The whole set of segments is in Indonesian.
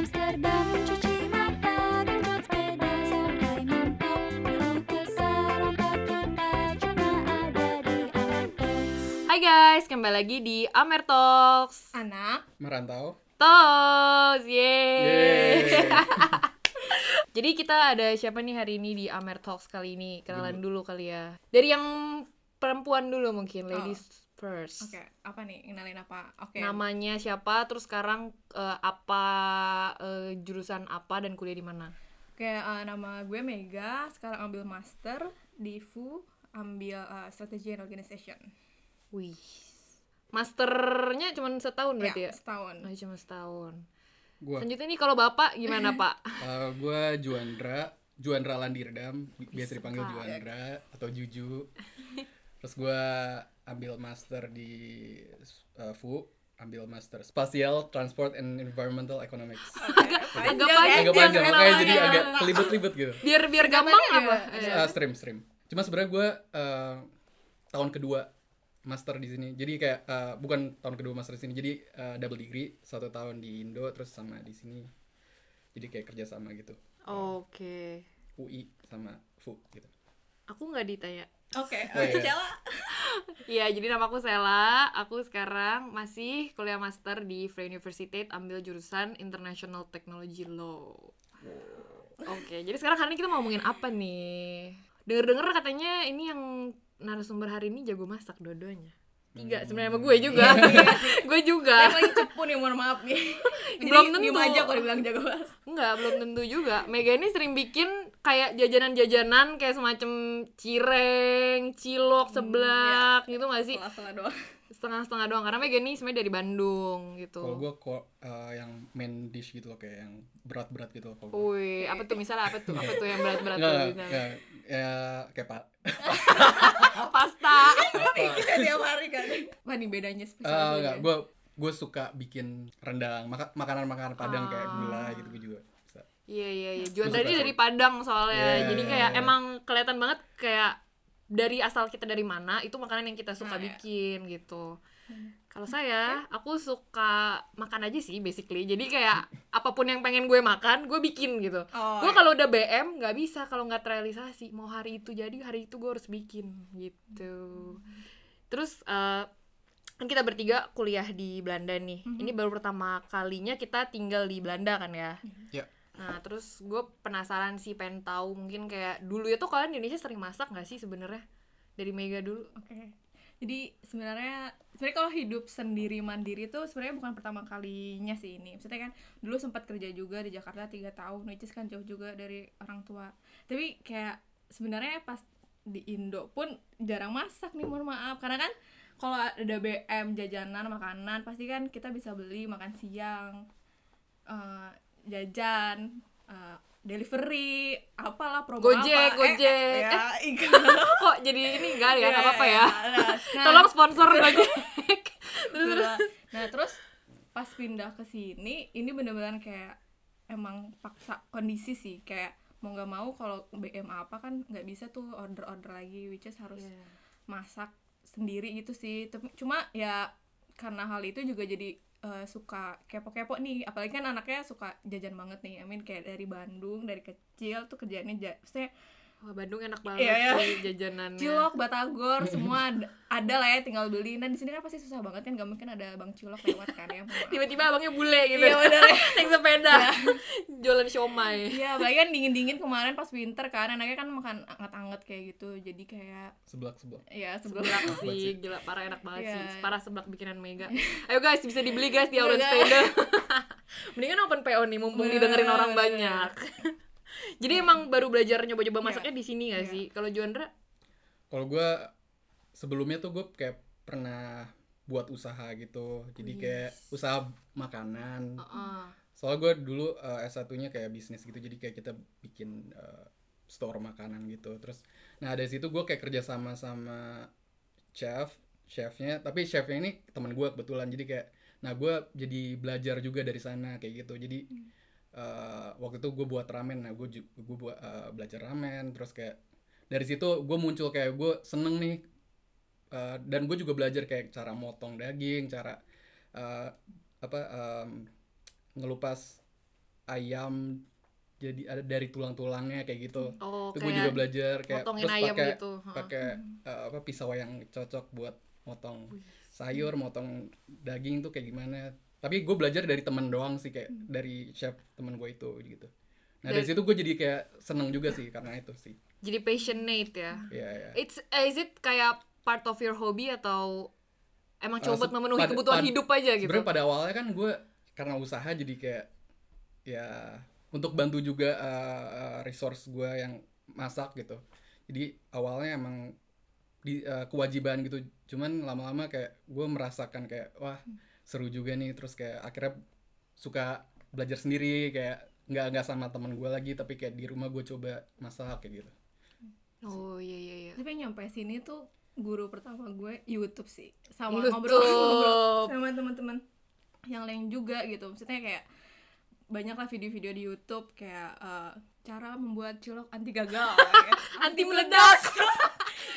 Amsterdam mencuci mata Genjot sepeda sampai mentok Melukis serangga kita Cuma ada di Amertox Hai guys, kembali lagi di Amer Talks. anak merantau Talks, yeay. Yeay. Jadi kita ada siapa nih hari ini di Amer Talks kali ini? Kenalan dulu kali ya. Dari yang perempuan dulu mungkin, ladies first. oke apa nih kenalin apa oke Namanya siapa? Terus sekarang eh, apa eh, jurusan apa dan kuliah di mana? oke eh, nama gue Mega sekarang ambil master di FU ambil eh, strategy and organization Wih. Masternya cuma setahun berarti ya? ya setahun Oh, cuma setahun. gua Selanjutnya nih kalau Bapak gimana, Pak? uh, gua Juandra Juandra Landirdam bi- biasa dipanggil. Juandra atau Juju terus gua ambil master di uh, FU ambil master Spatial Transport and Environmental Economics. Agak panjang panjang agak panjang makanya jadi agak kelibet-libet gitu. Biar biar gampang apa? Uh, stream stream. Cuma sebenarnya gua uh, tahun kedua master di sini. Jadi kayak uh, bukan tahun kedua master di sini jadi uh, double degree satu tahun di Indo terus sama di sini. Jadi kayak kerja sama gitu. Oke. UI sama FU gitu. Aku nggak ditanya. Oke Oh, iya. Cela. Iya, jadi nama aku Sela. Aku sekarang masih kuliah master di Free University, ambil jurusan International Technology Law. Oke, jadi sekarang hari ini kita mau ngomongin apa nih? Dengar-dengar katanya ini yang narasumber hari ini jago masak dua-duanya. Tiga, sebenarnya sama gue juga. gue juga. Saya paling cepu nih mohon maaf nih Belum tentu. aja kalau dibilang jago bahas Enggak, belum tentu juga. Mega ini sering bikin kayak jajanan-jajanan kayak semacam cireng, cilok, seblak gitu gak sih? doang Setengah-setengah doang karena Mega ini sebenarnya dari Bandung gitu. Kalau gue kok uh, yang main dish gitu loh kayak yang berat-berat gitu loh kalau gua. Wih, apa tuh misalnya apa tuh? Apa tuh yang berat-berat tuh misalnya? ya kayak pak. Pasta. kita tiap hari kan apa nih bedanya spesial Eh, bedanya? enggak, gue gue suka bikin rendang, maka makanan-makanan Padang kayak Ah. gula gitu gue juga. Iya iya iya. Juan suka tadi dari Padang soalnya. Iya, Jadi iya, kayak iya. emang kelihatan banget kayak dari asal kita dari mana itu makanan yang kita suka Nah, iya. bikin gitu. Kalau saya, aku suka makan aja sih basically. Jadi kayak apa pun yang pengen gue makan, gue bikin gitu. Oh, gue iya. kalau udah BM nggak bisa kalau nggak terrealisasi. Mau hari itu jadi hari itu gue harus bikin gitu. Terus eh, kan kita bertiga kuliah di Belanda nih. Ini baru pertama kalinya kita tinggal di Belanda kan ya. Ya. Nah terus gue penasaran sih pengen tahu mungkin kayak dulu tuh kalian di Indonesia sering masak nggak sih sebenarnya dari Mega dulu? Oke. Jadi sebenarnya sebenarnya kalau hidup sendiri mandiri tuh sebenarnya bukan pertama kalinya sih ini. Maksudnya kan dulu sempat kerja juga di Jakarta tiga tahun, which is kan jauh juga dari orang tua. Tapi kayak sebenarnya pas di Indo pun jarang masak nih mohon maaf karena kan kalau ada BM jajanan makanan pasti kan kita bisa beli makan siang eh, jajan eh, delivery apalah promo Gojek, apa Gojek. eh, ya, iya. Kok jadi ini enggak ya nggak apa-apa ya? Nah, Tolong sponsor Gojek. Terus. Nah terus pas pindah ke sini ini bener-bener kayak emang paksa kondisi sih kayak mau nggak mau kalau BM apa kan nggak bisa tuh order-order lagi which is harus Iya. masak sendiri gitu sih Tapi- cuma ya karena hal itu juga jadi eh, suka kepo-kepo nih. Apalagi kan anaknya suka jajan banget nih. I mean kayak dari Bandung dari kecil tuh kerjanya ja maksudnya Wah, Bandung enak banget Iya, iya. sih jajanannya. cilok batagor semua ada, ada lah ya tinggal beli nah di sini kan pasti susah banget kan gak mungkin ada bang cilok lewat kan ya. Tiba-tiba abangnya bule gitu. Iya, bener. Naik sepeda. Jualan siomay. Iya, apalagi kan dingin-dingin kemarin pas winter kan, anaknya kan makan anget-anget kayak gitu. Jadi kayak Seblak-seblak. ya sebelum Seblak sih, gila parah enak banget Iya. sih. Parah seblak bikinan Mega. Ayo guys, bisa dibeli guys di Iya, Stede. Mendingan open PO nih, mumpung Bener, didengerin orang banyak. Jadi emang baru belajar nyoba-nyoba Iya. masaknya di sini gak Iya. sih? Kalau Juandra? Kalau gue sebelumnya tuh gue kayak pernah buat usaha gitu, jadi kayak usaha makanan. Heeh. Soalnya gue dulu uh, S1-nya kayak bisnis gitu, jadi kayak kita bikin uh, store makanan gitu. Terus, nah dari situ gue kayak kerja sama sama chef, chefnya. Tapi chefnya ini teman gue kebetulan, jadi kayak, nah gue jadi belajar juga dari sana kayak gitu. Jadi uh, waktu itu gue buat ramen, nah gue gue buat uh, belajar ramen. Terus kayak dari situ gue muncul kayak gue seneng nih. Uh, dan gue juga belajar kayak cara motong daging cara uh, apa um, ngelupas ayam jadi ada dari tulang-tulangnya kayak gitu. Oh, itu gue juga belajar kayak terus pakai gitu. Pakai eh, apa pisau yang cocok buat motong sayur motong daging tuh kayak gimana tapi gue belajar dari temen doang sih kayak dari chef temen gue itu gitu. Nah dari Dari- situ gue jadi kayak seneng juga sih karena itu sih. Jadi passionate ya. ya ya It's eh, is it kayak part of your hobby atau emang Eh, coba se- memenuhi pada- kebutuhan pad- hidup aja gitu? sebenarnya pada awalnya kan gue karena usaha jadi kayak ya untuk bantu juga eh, eh, resource gue yang masak gitu. Jadi awalnya emang di eh, kewajiban gitu. Cuman lama-lama kayak gue merasakan kayak wah seru juga nih terus kayak akhirnya suka belajar sendiri kayak nggak nggak sama teman gue lagi tapi kayak di rumah gue coba masak kayak gitu Oh iya iya iya. tapi nyampe sini tuh guru pertama gue YouTube sih sama YouTube. ngobrol-ngobrol sama teman-teman yang lain juga gitu maksudnya kayak banyak lah video-video di YouTube kayak eh, cara membuat cilok anti gagal kayak Anti meledak.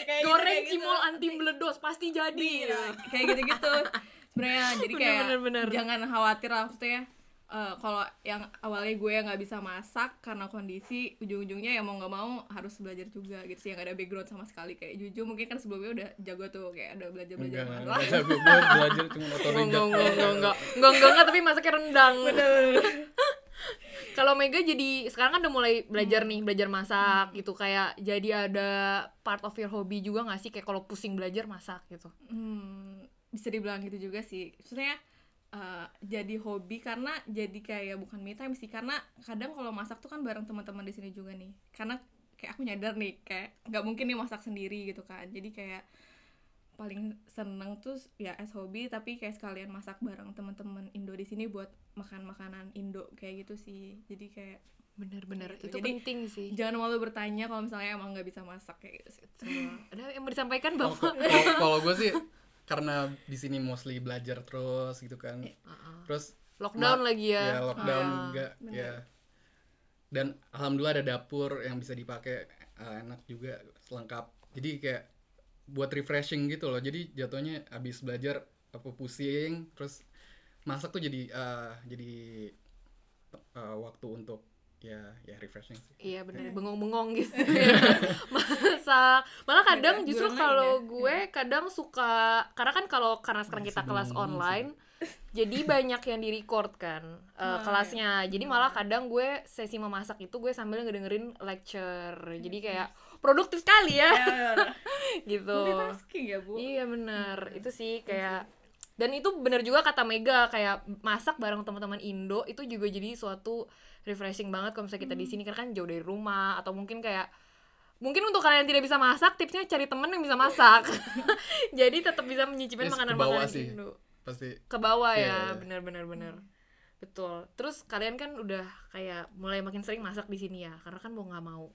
Kayak gitu, Goreng gitu. cimol anti meledos pasti jadi. Iya, kayak gitu-gitu sebenarnya. Jadi kayak Bener, bener, bener. jangan khawatir lah maksudnya eh, kalau yang awalnya gue nggak bisa masak karena kondisi ujung-ujungnya ya mau nggak mau harus belajar juga gitu sih yang gak ada background sama sekali. Kayak Juju mungkin kan sebelumnya udah jago tuh kayak ada belajar belajar enggak enggak gue gue belajar cuma Enggak, otodidak enggak, enggak, enggak, enggak, enggak, enggak, enggak, tapi masaknya rendang. Kalau Mega jadi sekarang kan udah mulai belajar nih, belajar masak gitu. Kayak jadi ada part of your hobby juga gak sih? Kayak kalau pusing belajar masak gitu. Hmm, bisa dibilang gitu juga sih. Maksudnya eh, jadi hobi karena jadi kayak bukan me time sih karena kadang kalau masak tuh kan bareng teman-teman di sini juga nih. Karena kayak aku nyadar nih kayak nggak mungkin nih masak sendiri gitu kan. Jadi kayak paling seneng tuh ya as hobi tapi kayak sekalian masak bareng teman-teman Indo di sini buat makan makanan Indo kayak gitu sih. Jadi kayak Bener-bener, Gitu. itu Jadi, penting sih. jangan malu bertanya kalau misalnya emang nggak bisa masak kayak gitu. Ada yang mau disampaikan Bapak? kalau kalau gue sih karena di sini mostly belajar terus gitu kan Heeh. terus Lockdown lagi ya. ya lockdown Ah, juga bener. ya dan alhamdulillah ada dapur yang bisa dipakai eh, enak juga lengkap jadi kayak buat refreshing gitu loh jadi jatuhnya habis belajar apa pusing terus masak tuh jadi eh, jadi eh, waktu untuk ya ya refreshing sih. Iya bener, bengong-bengong gitu. Masak. Malah kadang Beda, justru kalau ya. gue kadang suka Karena kan kalau karena sekarang kita kelas online Jadi banyak yang di record kan eh, Oh, kelasnya. Jadi malah kadang gue sesi memasak itu gue sambil ngedengerin lecture. Jadi kayak produktif sekali ya. Gitu. Multitasking ya bu. Iya bener, itu sih kayak dan itu bener juga kata Mega kayak masak bareng teman-teman Indo itu juga jadi suatu refreshing banget kalau misalnya kita di sini karena kan jauh dari rumah atau mungkin kayak mungkin untuk kalian yang tidak bisa masak tipsnya cari temen yang bisa masak. Jadi tetap bisa menyicipin Yes, makanan kebawa makanan sih. Indo. Pasti. Ke bawah Iya, ya iya. bener bener bener. Betul. Terus kalian kan udah kayak mulai makin sering masak di sini ya karena kan mau nggak mau.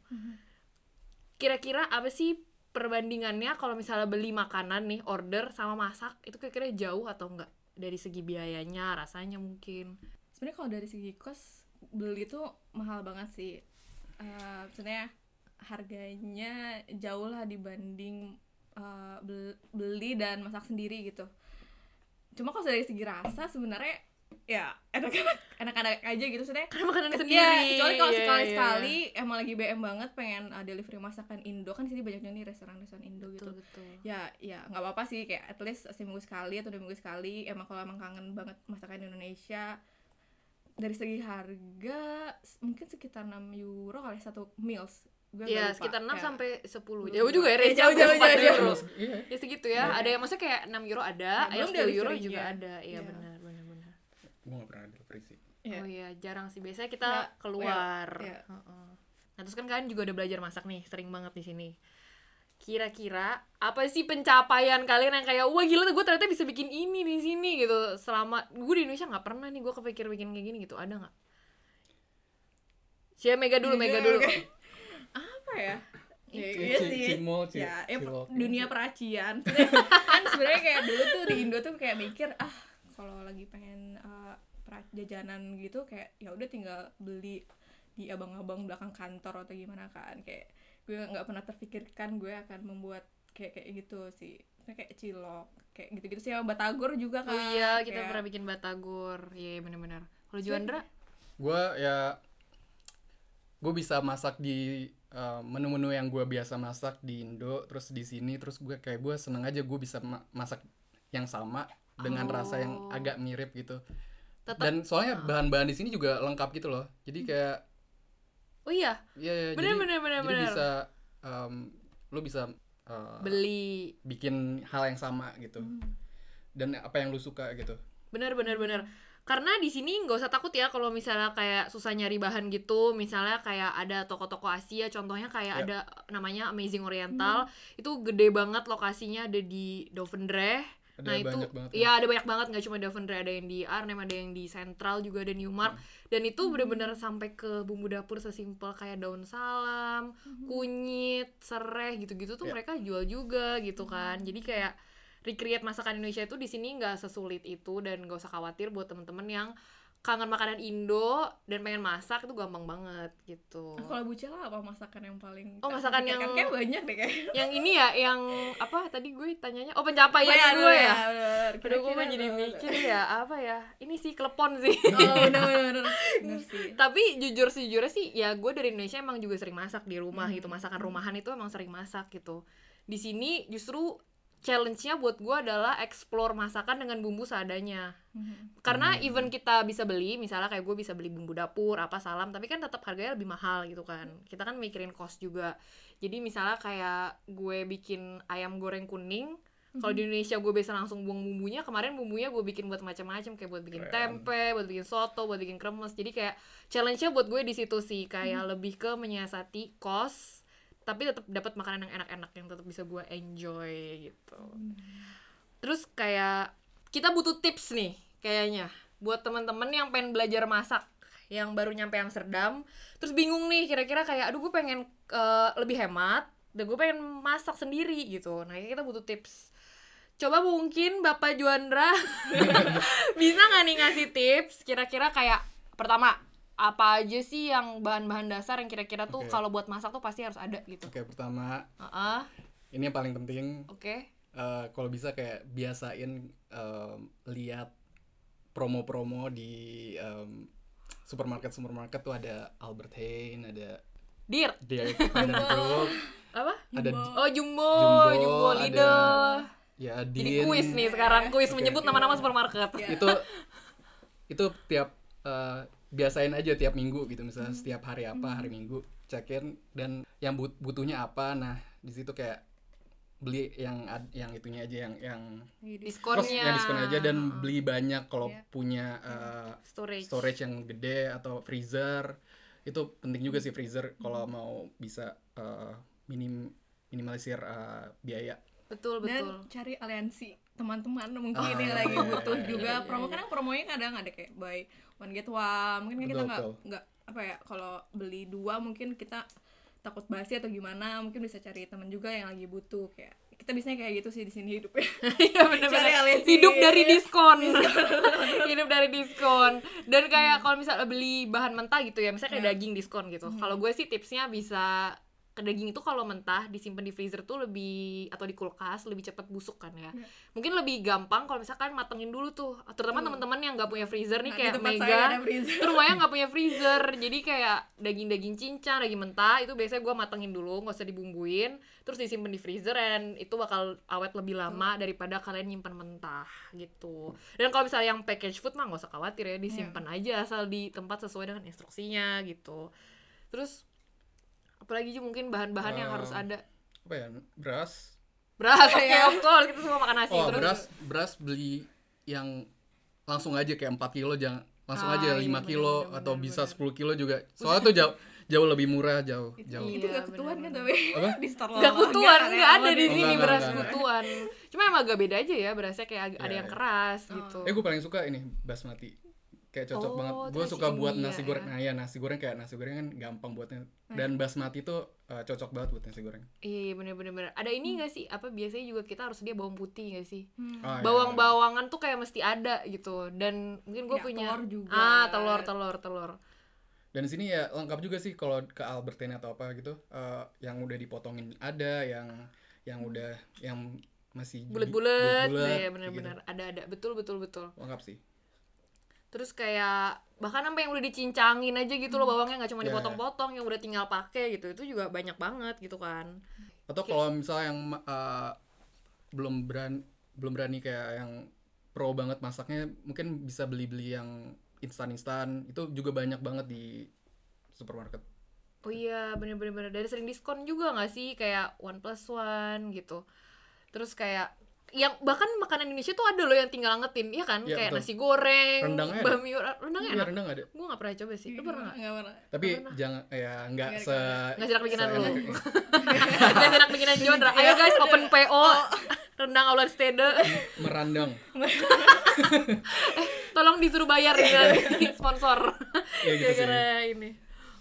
Kira-kira apa sih perbandingannya kalau misalnya beli makanan nih order sama masak itu kira-kira jauh atau enggak dari segi biayanya rasanya mungkin Sebenarnya kalau dari segi kos beli tuh mahal banget sih. Eh, maksudnya harganya jauh lah dibanding bel- beli dan masak sendiri gitu. Cuma kalau dari segi rasa sebenarnya ya enak-enak enak-enak aja gitu maksudnya karena makanan sendiri Iya, kecuali kalau Iya, sekali-sekali iya. emang lagi BM banget pengen uh, delivery masakan Indo kan sini banyak nih restoran-restoran Indo gitu. betul betul Ya, ya nggak apa-apa sih kayak at least seminggu sekali atau dua minggu sekali. Emang kalau emang kangen banget masakan Indonesia dari segi harga mungkin sekitar 6 euro kali satu meals. Gue Iya, lupa. sekitar 6 Ya. sampai 10. Lupa. Jauh juga ya, range jauh, jauh, jauh, 4 jauh. iya Ya segitu ya. Ada yang maksudnya kayak 6 euro ada, Nah, yang belum 10 euro juga ada. Iya Iya. benar benar benar. Gue gak pernah delivery sih Iya. Oh iya, jarang sih. Biasanya kita Ya, keluar. iya. Heeh. Nah, terus kan kalian juga udah belajar masak nih, sering banget di sini. Kira-kira apa sih pencapaian kalian yang kayak wah gila gue ternyata bisa bikin ini di sini gitu selama gue di Indonesia nggak pernah nih gue kepikir bikin kayak gini gitu ada nggak? Siapa Mega dulu, Mega dulu. Oke. Apa ya? Ya, Itu. iya Ci- sih. cimol, ci- ya, ya, dunia peracian. Kan sebenarnya kayak dulu tuh di Indo tuh kayak mikir ah kalau lagi pengen uh, jajanan gitu kayak ya udah tinggal beli di abang-abang belakang kantor atau gimana kan kayak gue nggak pernah terpikirkan gue akan membuat kayak kayak gitu sih kayak cilok kayak gitu gitu sih sama batagor juga kan Oh iya, kita Kayak- pernah bikin batagor. Iya, benar-benar. Kalau Juandra? gue ya gue bisa masak di uh, menu-menu yang gue biasa masak di Indo terus di sini terus gue kayak gue seneng aja gue bisa ma- masak yang sama dengan rasa yang Oh. agak mirip gitu. Tetap dan soalnya bahan-bahan di sini juga lengkap gitu loh. Jadi kayak Oh iya, ya ya bener jadi, bener bener jadi bener. bisa um, lu bisa uh, Beli. bikin hal yang sama gitu. Dan apa yang lu suka gitu. Bener bener bener. Karena di sini nggak usah takut ya kalau misalnya kayak susah nyari bahan gitu. Misalnya kayak ada toko-toko Asia contohnya kayak Ya. ada namanya Amazing Oriental. Itu gede banget lokasinya ada di Dovendreh ada nah itu kan. ya ada banyak banget nggak cuma Dovendreh ada yang di Arnhem ada yang di Central juga ada Newmark Hmm. dan itu bener-bener sampai ke bumbu dapur sesimpel kayak daun salam kunyit serai gitu-gitu tuh Ya. mereka jual juga gitu kan jadi kayak recreate masakan Indonesia itu di sini nggak sesulit itu dan gak usah khawatir buat temen-temen yang kangen makanan Indo dan pengen masak itu gampang banget gitu. Nah, kalau Bu Cela apa masakan yang paling Oh, masakan yang- kayak banyak deh kayak. yang ini ya yang apa tadi gue tanyanya? Oh pencapaian Iya, gue ya? bener. Aduh gue Kira-kira jadi mikir ya apa ya? Ini sih klepon sih. Oh bener bener bener sih. Tapi jujur sejujurnya sih ya gue dari Indonesia emang juga sering masak di rumah Hmm. gitu masakan rumahan itu emang sering masak gitu. Di sini justru challenge-nya buat gue adalah explore masakan dengan bumbu seadanya Mhm. karena Hmm. even kita bisa beli misalnya kayak gue bisa beli bumbu dapur apa salam tapi kan tetap harganya lebih mahal gitu kan kita kan mikirin cost juga jadi misalnya kayak gue bikin ayam goreng kuning kalau di Indonesia gue biasa langsung buang bumbunya kemarin bumbunya gue bikin buat macam-macam kayak buat bikin Keren. tempe buat bikin soto buat bikin kremes jadi kayak challenge-nya buat gue di situ sih kayak lebih ke menyiasati cost tapi tetap dapat makanan yang enak-enak yang tetap bisa gue enjoy gitu. Terus kayak kita butuh tips nih kayaknya buat teman-teman yang pengen belajar masak yang baru nyampe Amsterdam. Terus bingung nih kira-kira kayak aduh gue pengen eh, lebih hemat dan gue pengen masak sendiri gitu. Nah kita butuh tips. Coba mungkin Bapak Juandra bisa nggak nih ngasih tips kira-kira kayak pertama apa aja sih yang bahan-bahan dasar yang kira-kira tuh Oke. kalau buat masak tuh pasti harus ada gitu oke pertama Heeh, ini yang paling penting oke eh, kalau bisa kayak biasain em, lihat promo-promo di em, supermarket supermarket tuh ada Albert Heijn ada dir Broek apa ada oh jumbo Jumbo, jumbo, ada- Lidl ya jadi Dean. kuis nih sekarang kuis Oke. menyebut nama-nama supermarket Iya. itu itu tiap eh, biasain aja tiap minggu gitu misalnya setiap hari apa hari minggu cekin dan yang but- butuhnya apa. Nah di situ kayak beli yang ad- yang itunya aja yang yang terus diskonnya. Yang diskon aja dan beli banyak kalau Iya. punya eh, storage. storage yang gede atau freezer. Itu penting juga sih freezer kalau mau bisa eh, minim minimalisir eh, biaya betul dan betul. cari aliansi teman-teman mungkin Ah, yang iya, lagi iya, butuh iya, juga. iya, promo iya. kadang promonya kadang ada kayak buy one get one. Mungkin kan kita Betul, nggak betul. nggak apa ya kalau beli dua mungkin kita takut basi atau gimana mungkin bisa cari teman juga yang lagi butuh. Kayak kita biasanya kayak gitu sih di sini hidupnya Iya bener-bener. Cari aliansi. hidup dari diskon. Hidup dari diskon. Dan kayak kalau misalnya beli bahan mentah gitu ya misalnya kayak Hmm. daging diskon gitu. Kalau gue sih tipsnya bisa daging itu kalau mentah disimpan di freezer tuh lebih atau di kulkas lebih cepat busuk kan ya. Iya. mungkin lebih gampang kalau misalkan matengin dulu tuh. Terutama Betul. teman-teman yang nggak punya freezer nih Nah, kayak Mega. rumahnya nggak punya freezer. Jadi kayak daging-daging cincang daging mentah itu biasanya gue matengin dulu nggak usah dibumbuin. Terus disimpan di freezer dan itu bakal awet lebih lama daripada kalian nyimpan mentah gitu. Dan kalau misalnya yang package food mah nggak usah khawatir ya disimpan aja asal di tempat sesuai dengan instruksinya gitu. Terus apalagi Ju, mungkin bahan-bahan yang Eh, harus ada apa ya beras beras oke Iya. of course kita semua makan nasi oh terus beras beras beli yang langsung aja kayak 4 kilo jangan langsung Ah, aja iya, 5 kilo bener-bener, atau bisa bener-bener. 10 kilo juga soalnya tuh jauh jauh lebih murah jauh itu, jauh itu Iya, gak ketuan kan tapi Apa? di store Gak kutuan, Nggak, nggak ada di sini beras nggak, nggak. kutuan. Cuma emang agak beda aja ya berasnya kayak ag- ada Iya, yang iya. keras Oh. gitu. eh gue paling suka ini basmati kayak cocok Oh, banget gue suka buat India nasi ya. goreng nah ya nasi goreng kayak nasi goreng kan gampang buatnya dan basmati tuh uh, cocok banget buat nasi goreng Iya iya, bener bener bener. Ada ini gak sih? Apa biasanya juga kita harus dia bawang putih gak sih? Hmm. Oh, iya, Bawang-bawangan tuh kayak mesti ada gitu. Dan mungkin gue Ya, punya telur juga. ah telur telur telur. dan di sini ya lengkap juga sih kalau ke Albertine atau apa gitu uh, yang udah dipotongin ada yang yang udah yang masih Bulat-bulat, ya kayak bener gitu. bener. Ada ada betul betul betul. lengkap sih terus kayak bahkan sampai yang udah dicincangin aja gitu loh bawangnya nggak cuma Ya, ya. dipotong-potong yang udah tinggal pakai gitu itu juga banyak banget gitu kan. Atau kalau misalnya yang uh, belum berani belum berani kayak yang pro banget masaknya mungkin bisa beli-beli yang instan-instan itu juga banyak banget di supermarket. Oh iya bener-bener dari sering diskon juga nggak sih? Kayak one plus one gitu. Terus kayak yang bahkan makanan Indonesia tuh ada loh yang tinggal angetin ya kan? Iya, kayak betul. nasi goreng Rendangnya ada. bami rendangnya iya enak. rendang ada. Gue nggak pernah coba sih. Lu pernah nggak? pernah. tapi pernah. jangan ya nggak Nggak se nggak serak bikinan lu. Nggak enak bikinan Jondra ayo guys open PO rendang Aulan Stede. Merandang tolong disuruh bayar ya sponsor. Ya gitu sih. gara-gara ini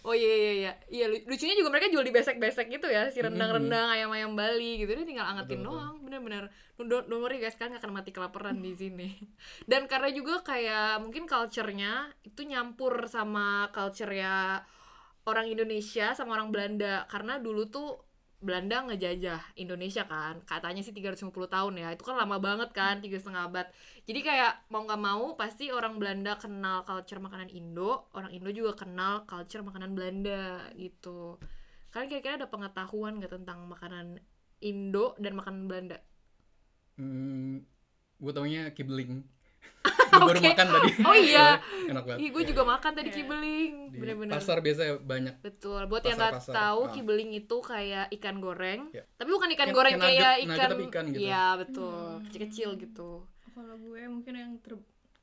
oh iya iya iya. Iya lu- lucunya juga mereka jual di besek-besek gitu ya si rendang-rendang ayam-ayam Bali gitu. Dia tinggal angetin Betul, doang bener-bener. Don't, don't worry guys kan nggak akan mati kelaparan di sini. Dan karena juga kayak mungkin culture-nya itu nyampur sama culture ya orang Indonesia sama orang Belanda. Karena dulu tuh Belanda ngejajah Indonesia kan katanya sih 350 tahun ya itu kan lama banget kan tiga setengah abad. Jadi kayak mau nggak mau pasti orang Belanda kenal culture makanan Indo orang Indo juga kenal culture makanan Belanda gitu. Kalian kira-kira ada pengetahuan nggak tentang makanan Indo dan makanan Belanda? Hmm, gue taunya kibling gue baru Oke. makan tadi Oh iya. enak banget Ih, gue juga makan tadi Iya. kibeling di bener-bener pasar biasanya banyak Betul, buat yang nggak tahu ah. kibeling itu kayak ikan goreng, Ya. tapi bukan ikan Kayak- goreng kayak nugget- ikan, nugget tapi ikan gitu. Iya betul, Hmm. kecil-kecil gitu. Kalau gue mungkin yang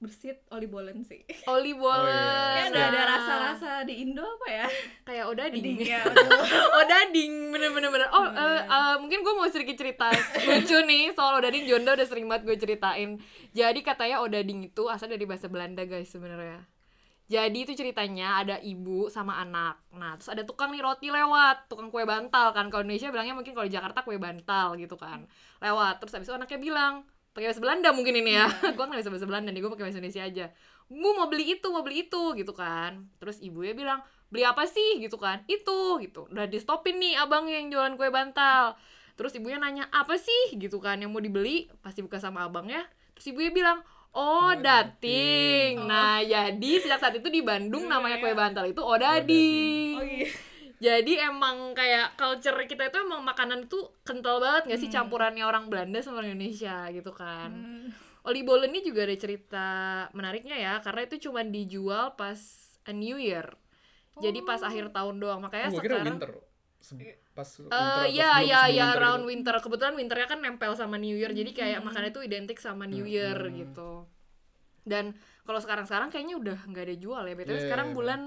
terbersit oli bolen sih. Oli bolen, iya. Kayak ada ada rasa-rasa di Indo apa ya? kayak odading. Ding ya. odading, bener-bener bener. Oh, eh, eh, mungkin gue mau sedikit cerita lucu nih soal odading. Jonda udah sering banget gue ceritain. Jadi katanya odading itu asal dari bahasa Belanda guys sebenarnya. Jadi itu ceritanya ada ibu sama anak. Nah, terus ada tukang nih roti lewat, tukang kue bantal kan. Kalau Indonesia bilangnya mungkin kalau di Jakarta kue bantal gitu kan. Lewat. Terus habis itu anaknya bilang, pakai bahasa Belanda mungkin ini ya. gua nggak bisa bahasa Belanda nih, gue pakai bahasa Indonesia aja. Bu mau beli itu, mau beli itu gitu kan. Terus ibunya bilang, beli apa sih gitu kan? Itu gitu. Udah di stopin nih abang yang jualan kue bantal. Terus ibunya nanya, apa sih gitu kan yang mau dibeli? Pasti buka sama abangnya. Terus ibunya bilang, Oh, Oh, dating. dating. Nah, jadi sejak saat itu di Bandung Iya, namanya iya. kue bantal itu odading. Oh iya. Jadi emang kayak culture kita itu emang makanan itu kental banget gak sih Hmm. campurannya orang Belanda sama orang Indonesia gitu kan. Hmm. Oli bolen ini juga ada cerita menariknya ya karena itu cuma dijual pas a New Year. Jadi pas Oh. akhir tahun doang. Makanya Oh, sekarang winter pas winter Eh atau ya ya ya around gitu. winter. Kebetulan winternya kan nempel sama New Year. Jadi kayak Hmm. makannya itu identik sama New Hmm. Year gitu. Dan kalau sekarang-sekarang kayaknya udah nggak ada jual ya. Betul Iya, sekarang iya, bulan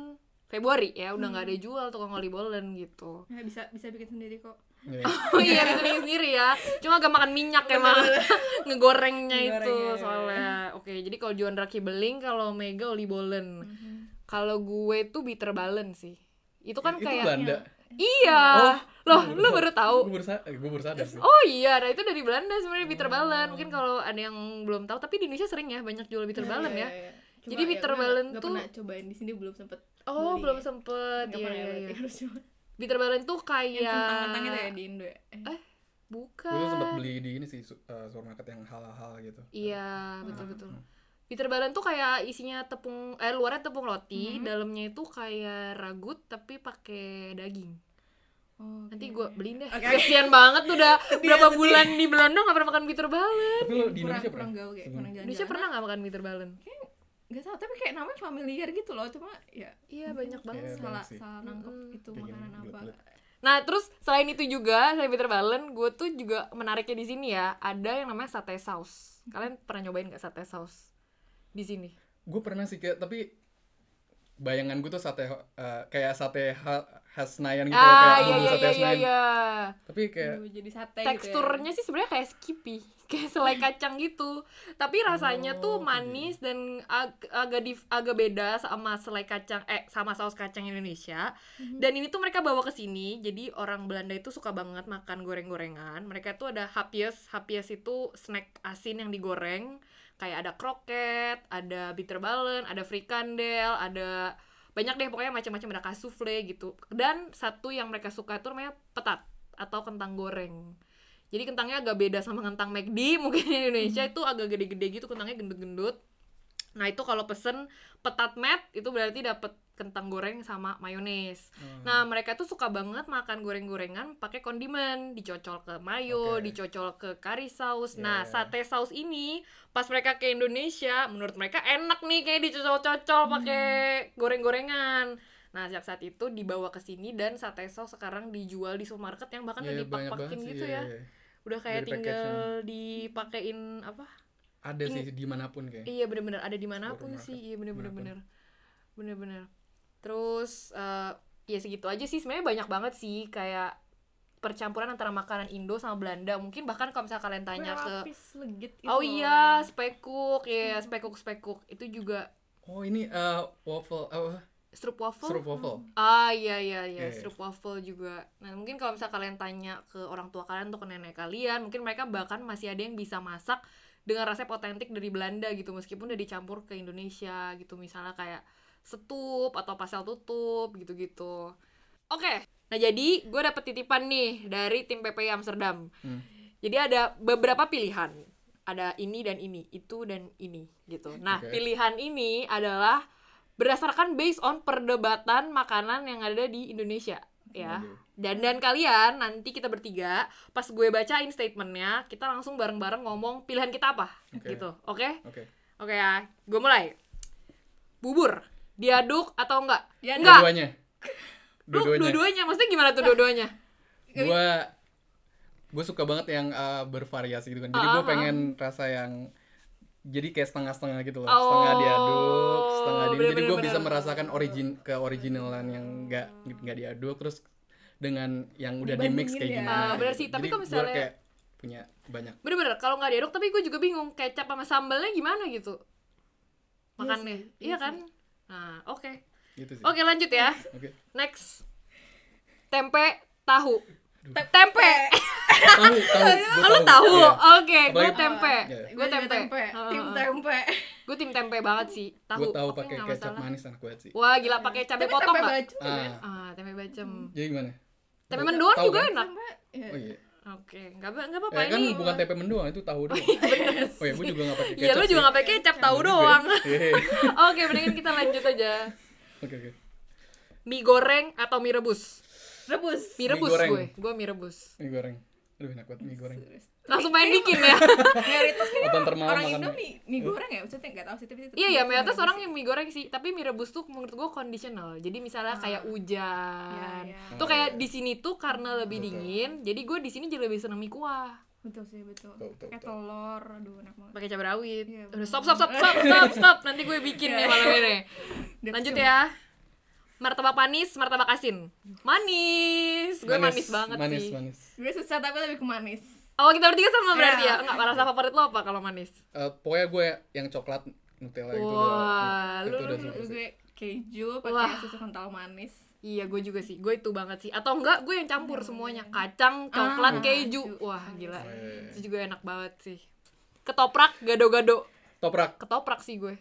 Februari ya udah nggak Hmm. ada jual tukang oli bolen gitu. Ya, bisa bisa bikin sendiri kok. Iya. Oh iya bisa bikin sendiri ya. Cuma agak makan minyak emang ngegorengnya itu iya. soalnya. Oke, jadi kalau Juan Raki beling, kalau Mega oli bolen. Kalau gue tuh bitter balen sih. Itu kan itu kayak Belanda Iya. Oh, Loh, gue lu baru tahu. gue baru, sa- gue baru sadar sih Oh iya, nah itu dari Belanda sebenarnya bitter Oh. balen. Mungkin kalau ada yang belum tahu, tapi di Indonesia sering ya banyak jual bitter Iya, balen ya. iya. Cuma Jadi ya bitter gue balen nggak tuh- pernah cobain di sini belum sempet Oh, beli belum ya. sempet. Nggak Iya, pernah ya iya, berarti iya. harus coba Bitter balen tuh yang kayak kentang-kentang itu ya di Indo ya Eh, Eh, bukan. gue sempat beli di ini sih eh, supermarket yang halal-halal gitu Iya, betul betul. Hmm. Bitter balen tuh kayak isinya tepung eh luarnya tepung roti, Mhm. dalamnya itu kayak ragut tapi pakai daging. oh, Nanti gue beliin deh. Oke. Kasian banget tuh udah Sedih, berapa sedih. bulan di Belanda gak pernah makan bitter balen. tapi lo di kurang Indonesia kurang pernah gaul kayak kurang jalan Indonesia pernah gak makan bitter balen? Gak tau, tapi kayak namanya familiar gitu loh Cuma ya Iya, banyak banget. Iya, salah sih. salah nangkep Mm-mm. itu gini, makanan apa. Nah, terus selain itu juga, selain bitter balen, gue tuh juga menariknya di sini ya, ada yang namanya sate saus. Kalian pernah nyobain gak sate saus di sini? gue pernah sih kayak tapi bayangan gue tuh sate eh, kayak sate ha- khas Senayan gitu loh, ah, kayak iya bumbu iya sate iya iya. Senayan iya. tapi kayak Aduh, jadi sate Teksturnya sih sebenarnya kayak skippy, kayak selai kacang gitu. Tapi rasanya tuh Oh, manis dan ag- agak di agak beda sama selai kacang eh sama saus kacang Indonesia. Mhm. Dan ini tuh mereka bawa ke sini. Jadi orang Belanda itu suka banget makan goreng-gorengan. Mereka tuh ada hapies. Hapies itu snack asin yang digoreng. Kayak ada kroket, ada bitterbalen, ada frikandel, ada banyak deh pokoknya macam-macam ada kasufle gitu. Dan satu yang mereka suka itu namanya petat atau kentang goreng. Jadi kentangnya agak beda sama kentang McD mungkin di Indonesia itu agak gede-gede gitu kentangnya gendut-gendut. Nah itu kalau pesen petat met itu berarti dapat kentang goreng sama mayones. Hmm. Nah mereka tuh suka banget makan goreng-gorengan pakai kondimen, dicocol ke mayo, Oke. dicocol ke curry saus. Iya, Nah iya. sate saus ini pas mereka ke Indonesia, menurut mereka enak nih kayak dicocol-cocol pakai goreng-gorengan. Nah sejak saat itu dibawa ke sini dan sate saus sekarang dijual di supermarket yang bahkan Iya, udah dipak-pakin gitu iya, ya. iya. Udah kayak Dari tinggal dipakein apa? ada sih di mana pun kayak Iya bener-bener ada di mana pun Supermarket, sih, iya bener-bener di mana pun. bener, bener-bener. Terus eh, ya segitu aja sih, sebenarnya banyak banget sih kayak percampuran antara makanan Indo sama Belanda. Mungkin bahkan kalau misalnya kalian tanya ke legit gitu Oh loh. iya, spekuk, ya spekuk spekuk itu juga oh ini eh, waffle apa strup waffle. Strup waffle. Ah iya iya iya, strup waffle juga. Nah mungkin kalau misalnya kalian tanya ke orang tua kalian atau ke nenek kalian, mungkin mereka bahkan masih ada yang bisa masak dengan resep otentik dari Belanda gitu, meskipun udah dicampur ke Indonesia gitu, misalnya kayak setup atau pasel tutup gitu-gitu. Oke, nah jadi gue dapet titipan nih dari tim PPI Amsterdam. Hmm. Jadi ada beberapa pilihan, ada ini dan ini, itu dan ini gitu. Nah Oke. pilihan ini adalah berdasarkan based on perdebatan makanan yang ada di Indonesia ya. Dan dan kalian nanti kita bertiga pas gue bacain statementnya kita langsung bareng-bareng ngomong pilihan kita apa Oke. gitu. Oke? oke Oke ya. Gue mulai. Bubur diaduk atau enggak? Diaduk. Enggak. dua-duanya Lu dua-duanya dua-duanya. Maksudnya gimana tuh dua-duanya? gue gue suka banget yang uh, bervariasi gitu kan jadi Ah, gue ah, pengen rasa yang jadi kayak setengah-setengah gitu loh Oh, setengah diaduk setengah di jadi gue bisa merasakan origin ke originalan yang nggak nggak diaduk terus dengan yang udah di mix kayak ya. gimana Ah, bener gitu. sih, tapi kalau gua misalnya- kayak punya banyak Bener-bener kalau nggak diaduk tapi gue juga bingung kecap sama sambalnya gimana gitu. Makannya. sih, Iya iya kan? Nah, oke. gitu sih Oke, lanjut ya. oke Next. Tempe tahu. Te- tempe. tahu tahu gue Oh, lu tahu. Iya. Oke, gue Apalagi- tempe. Iya. Gue tempe. tempe tim Heeh. tempe Gue tim tempe banget sih. Tahu. gue tahu pakai kecap masalah. manis enak banget sih Wah, gila pakai cabai Tapi potong tempe nggak? baju kan ah Ah, tempe bacem. jadi gimana Tempe mendoan juga kan? enak. tempe ya. oh iya Oke, nggak apa- nggak apa-apa Eh, kan ini. bukan tempe mendoan itu tahu doang. oh iya, gue juga gak pakai kecap. Iya, lu juga nggak pakai kecap tahu doang. Iya. Oke, mendingan kita lanjut aja. Oke oke. Mie goreng atau mie rebus? rebus Mie Mie rebus goreng. gue. Gue mie rebus. Mie goreng. Aduh enak banget mie goreng. Langsung pengen bikin ya. mayoritas kan orang makan Indo mie. mie, goreng ya maksudnya nggak tahu sih tapi Iya ya, mayoritas orang yang mie goreng sih, tapi mie rebus tuh menurut gue conditional. Jadi misalnya kayak hujan. Iya, iya. Tuh Oh, kayak iya. di sini tuh karena lebih dingin, jadi gue di sini jadi lebih seneng mie kuah. betul sih betul Betul, betul. telur aduh enak banget Pakai cabai rawit. Iya, Udah stop stop stop stop stop stop. Nanti gue bikin nih malam ini. Lanjut ya. Martabak manis, martabak asin. Manis. Gue manis, banget manis, sih. Manis gue susah tapi lebih ke manis Oh, kita bertiga sama berarti Iya. ya? Enggak, rasa favorit lo apa kalau manis? Eh, pokoknya gue yang coklat Nutella gitu Wah, udah, lu- itu udah sih. gue keju Wah. pakai susu kental manis Iya, gue juga sih. Gue itu banget sih. Atau enggak, gue yang campur semuanya. Kacang, coklat, Ah, keju. Wah, Ah, gila. iya, iya. Itu juga enak banget sih. Ketoprak, gado-gado. Toprak. Ketoprak sih gue.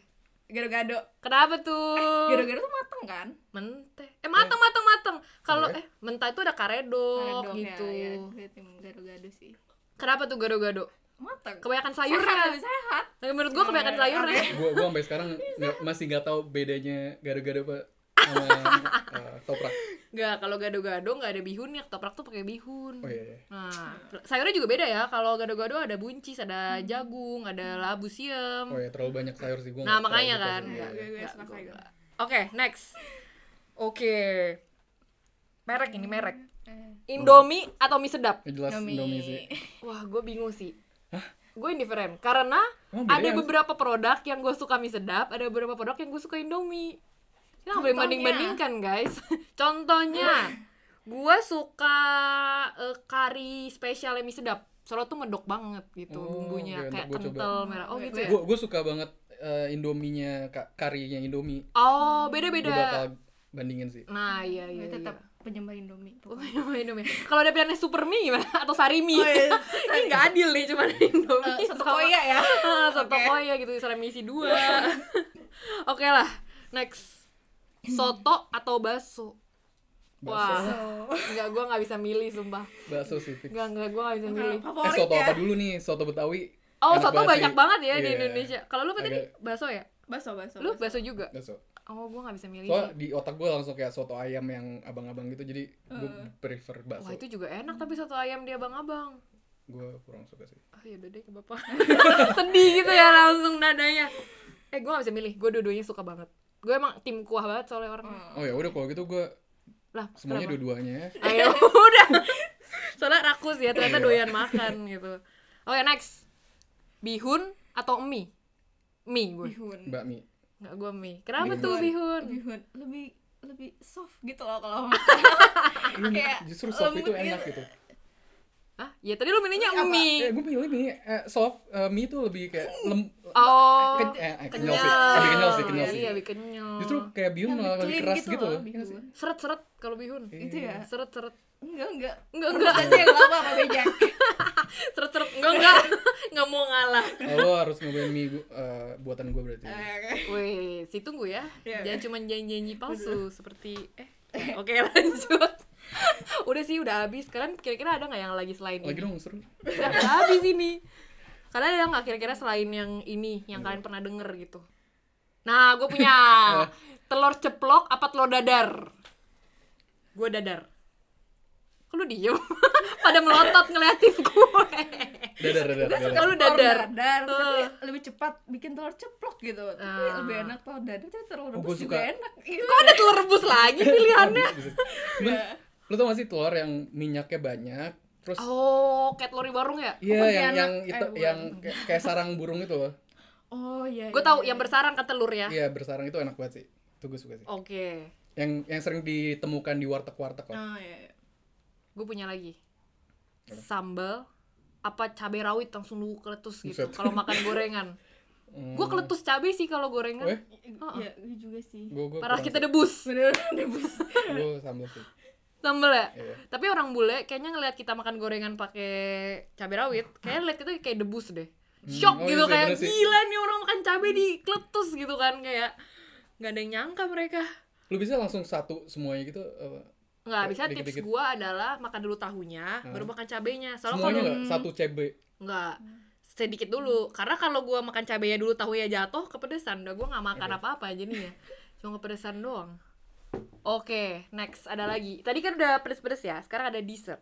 gado-gado Kenapa tuh? gado-gado tuh mateng kan Menteh. Eh, mateng, mateng, mateng. Kalau Oke. eh mentah itu ada karedok Karedok gitu. ya, ya gado-gado sih Kenapa tuh gado-gado? mateng Kebanyakan sehat sayurnya. lebih sehat Tapi menurut gue kebanyakan Oke. sayurnya. Gue gue sampai sekarang masih nggak tahu bedanya gado-gado apa sama eh, toprak. Enggak, kalau gado-gado nggak ada bihunnya. Ketoprak tuh pakai bihun. Oh iya. iya. Nah, sayurnya juga beda ya. Kalau gado-gado ada buncis, ada jagung, ada labu siam. Oh iya terlalu banyak sayur sih gue. Nah, makanya kan. Iya, iya. gue- suka gua sayur. Oke, next. Oke. Merek ini merek. Eh, Indomie atau mie sedap? Ini jelas Indomie. Indomie sih. Wah, gue bingung sih. Gue indifferent karena Emang ada beberapa produk yang gue suka mie sedap, ada beberapa produk yang gue suka Indomie. Kita nggak boleh banding-bandingkan, guys. Contohnya, gue suka eh, kari spesial mie sedap. Soalnya tuh medok banget gitu Oh, bumbunya, oke, kayak coba. kental merah. Oh gitu ya. Gue suka banget eh, Indominya ka- karinya Indomie. Oh, Gue beda-beda. bakal bandingin sih. Nah, iya iya. gue tetap iya. penyembah Indomie Oh, pokoknya. Indomie, Indomie. Kalau ada pilihannya super mie gimana? Atau sari mie? Oh, iya. Ini nggak adil nih cuma Indomie. Eh, soto sama- koya ya soto Oke. koya gitu, misalnya mie isi dua. Oke lah, next. Soto atau bakso? Wah, so enggak, gue nggak bisa milih, sumpah. Bakso sih fix. Enggak, enggak, gue nggak bisa milih. Eh soto ya apa dulu nih? Soto Betawi. Oh, Enak soto banyak sih. banget ya di Iya. Indonesia. Kalau lu apa tadi? Bakso ya? Baso, baso. Lu bakso juga? Bakso. Oh, gua nggak bisa milih Soalnya di otak gue langsung kayak soto ayam yang abang-abang gitu jadi gue Eh. prefer Wah, bakso. itu juga enak tapi soto ayam dia abang-abang. Gue kurang suka sih. Ah, ya udah deh ke bapak. Sedih gitu ya langsung nadanya. Eh, gua gak bisa milih. Gue dua-duanya suka banget. Gue emang tim kuah banget soalnya orang. Oh ya udah kalau gitu gue Lah, semuanya dua-duanya ya. Ayo, udah. Soalnya rakus ya, ternyata doyan makan gitu. Oke, next. Bihun atau mie? Mie gue. Bihun. Iya. Bakmi. Enggak, gue mie. Kenapa Bihun. tuh bihun? Bihun lebih lebih soft gitu loh kalau Kayak Justru soft itu enak gitu. gitu. Hah? Ya tadi lu milihnya Apa? Eh, mie. gue pilih mie eh, soft eh, mie itu lebih kayak lem Oh, ke- eh, eh, kenyal kenyal. sih. Lebih kenyal sih, kenyal sih. Iya, lebih kenyal. Justru kayak bihun malah lebih keras gitu gitu, loh. Iya sih. bihun. seret-seret kalau bihun. itu ya Seret-seret. enggak enggak Enggak, enggak. Tadi yang lama apa bejak Seret-seret. Enggak, enggak. Enggak mau ngalah. Oh, lo harus nyobain mie gu- eh, buatan gue berarti. Wih, si tunggu ya. Iya. Jangan cuma janji-janji palsu seperti eh. Oke, lanjut. udah sih, udah habis. Kalian kira-kira ada nggak yang lagi selain Lagi ini? dong seru. Udah habis ini. Kalian ada nggak kira-kira selain yang ini yang kalian pernah denger gitu? Nah, gue punya telur ceplok apa telur dadar? Gue dadar. Lu diem? Pada melotot ngeliatin gue. Dadar, dadar, dadar. Kalau dadar. dadar tapi Eh. lebih cepat bikin telur ceplok gitu tapi Ah. lebih enak telur dadar tapi telur Oh, rebus gua juga suka. enak. Kok ada telur rebus lagi pilihannya? Lo tau gak sih telur yang minyaknya banyak, terus Oh, kayak telur di warung ya? Iya, Oh, yang yang Eh, itu bukan. yang kayak, kayak sarang burung itu loh. oh iya Gue iya, tahu iya. yang bersarang ke telur ya. Iya, bersarang itu enak banget sih. Itu gue suka sih. Oke, Yang yang sering ditemukan di warteg-warteg lah. oh iya, iya. gue punya lagi. Sambal apa cabai rawit langsung lu keletus gitu kalau makan gorengan. Hmm. Gue keletus cabai sih kalau gorengan. Eh, Oh, Iya, gue juga sih gue gue Parah kita debus. bener debus gue sambal sih. Sambal ya? Iya. Tapi orang bule kayaknya ngelihat kita makan gorengan pakai cabai rawit, kayaknya lihat kita kayak debus deh. Shock oh gitu iya kayak gila nih orang makan cabai di kletus gitu kan kayak nggak ada yang nyangka mereka. Lu bisa langsung satu semuanya gitu apa? Nggak Kayak bisa tips dikit-dikit. gua adalah makan dulu tahunya, baru makan cabenya. Soalnya Semuanya kalau nggak satu CB. nggak sedikit dulu, karena kalau gua makan cabenya dulu tahunya jatuh kepedesan, udah gua nggak makan apa-apa jadinya, cuma kepedesan doang. Oke, next ada lagi. Tadi kan udah pedes-pedes ya, sekarang ada dessert.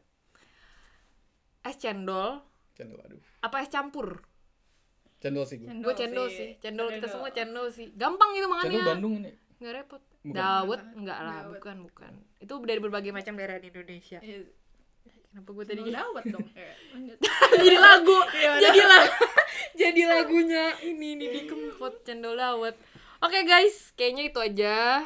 Es cendol Cendol aduh. apa es campur? Cendol sih gue. Gue cendol sih, cendol kita Cendol. semua cendol sih. Gampang gitu Cendol makannya. Bandung ini. Nggak repot. Bukan. Dawet enggak lah, Dawet. bukan bukan. Itu dari berbagai macam daerah di Indonesia. Iya, Kenapa gue tadi cendol dawet dong Eh, jadi lagu Iya, jadi lagu jadi lagunya ini ini di kempot cendol dawet oke guys kayaknya itu aja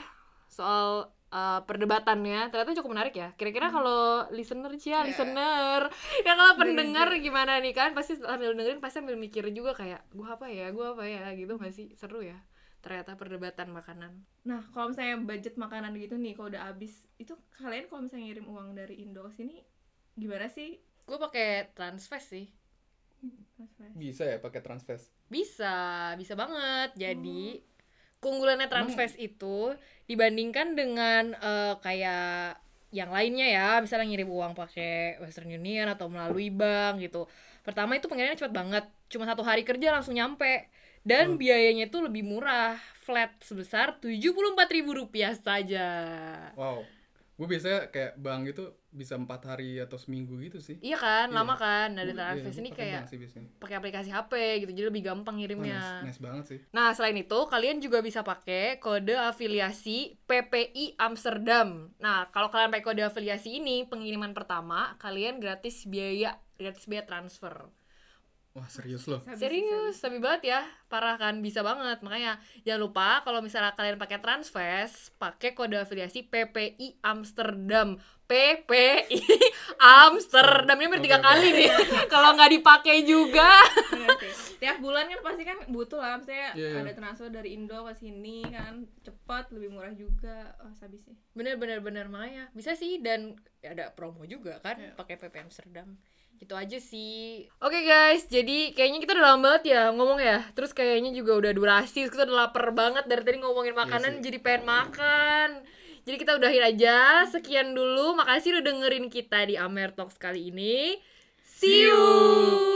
soal uh, perdebatannya ternyata cukup menarik ya. Kira-kira kalau listener sih ya Iya. listener. Ya kalau Dengerin pendengar gimana nih kan? Pasti sambil dengerin pasti sambil mikir juga kayak gua apa ya? Gua apa ya? Gitu nggak sih? Seru ya ternyata perdebatan makanan. Nah, kalau misalnya budget makanan gitu nih, kalau udah habis, itu kalian kalau misalnya ngirim uang dari Indo ke sini, gimana sih? gue pakai transfest sih? Bisa ya pakai transfest. Bisa, bisa banget. Jadi keunggulannya Transfest itu dibandingkan dengan eh, kayak yang lainnya ya, misalnya ngirim uang pakai Western Union atau melalui bank gitu. Pertama itu pengirimannya cepat banget, cuma satu hari kerja langsung nyampe. Dan biayanya itu lebih murah, flat sebesar Rp74.000 rupiah saja. Wow. Gue biasanya kayak bank itu bisa empat hari atau seminggu gitu sih. Iya kan, Iya. lama kan. Dari Gua- Transfest iya, ini kayak pakai aplikasi HP gitu, jadi lebih gampang ngirimnya. nice, nice banget sih. Nah, selain itu, kalian juga bisa pakai kode afiliasi PPI Amsterdam. Nah, kalau kalian pakai kode afiliasi ini, pengiriman pertama, kalian gratis biaya, gratis biaya transfer. Wah serius loh. Habis, Serius, tapi banget ya, parah kan, bisa banget. Makanya jangan lupa kalau misalnya kalian pakai Transfest, pakai kode afiliasi PPI Amsterdam. PPI Amsterdam ini baru tiga Oke, oke. kali nih. kalau nggak dipakai juga. Sih. Tiap bulan kan pasti kan butuh lah, misalnya Iya, iya. ada transfer dari Indo ke sini kan, cepat, lebih murah juga. Oh, habis sih. bener bener bener makanya bisa sih dan ada promo juga kan Iya. pakai PP Amsterdam itu aja sih. Oke guys. Jadi kayaknya kita udah lama banget ya ngomong ya. Terus kayaknya juga udah durasi. Terus kita udah lapar banget dari tadi ngomongin makanan sih. jadi pengen makan. Jadi kita udahin aja. Sekian dulu. Makasih udah dengerin kita di Amer Talks kali ini. See you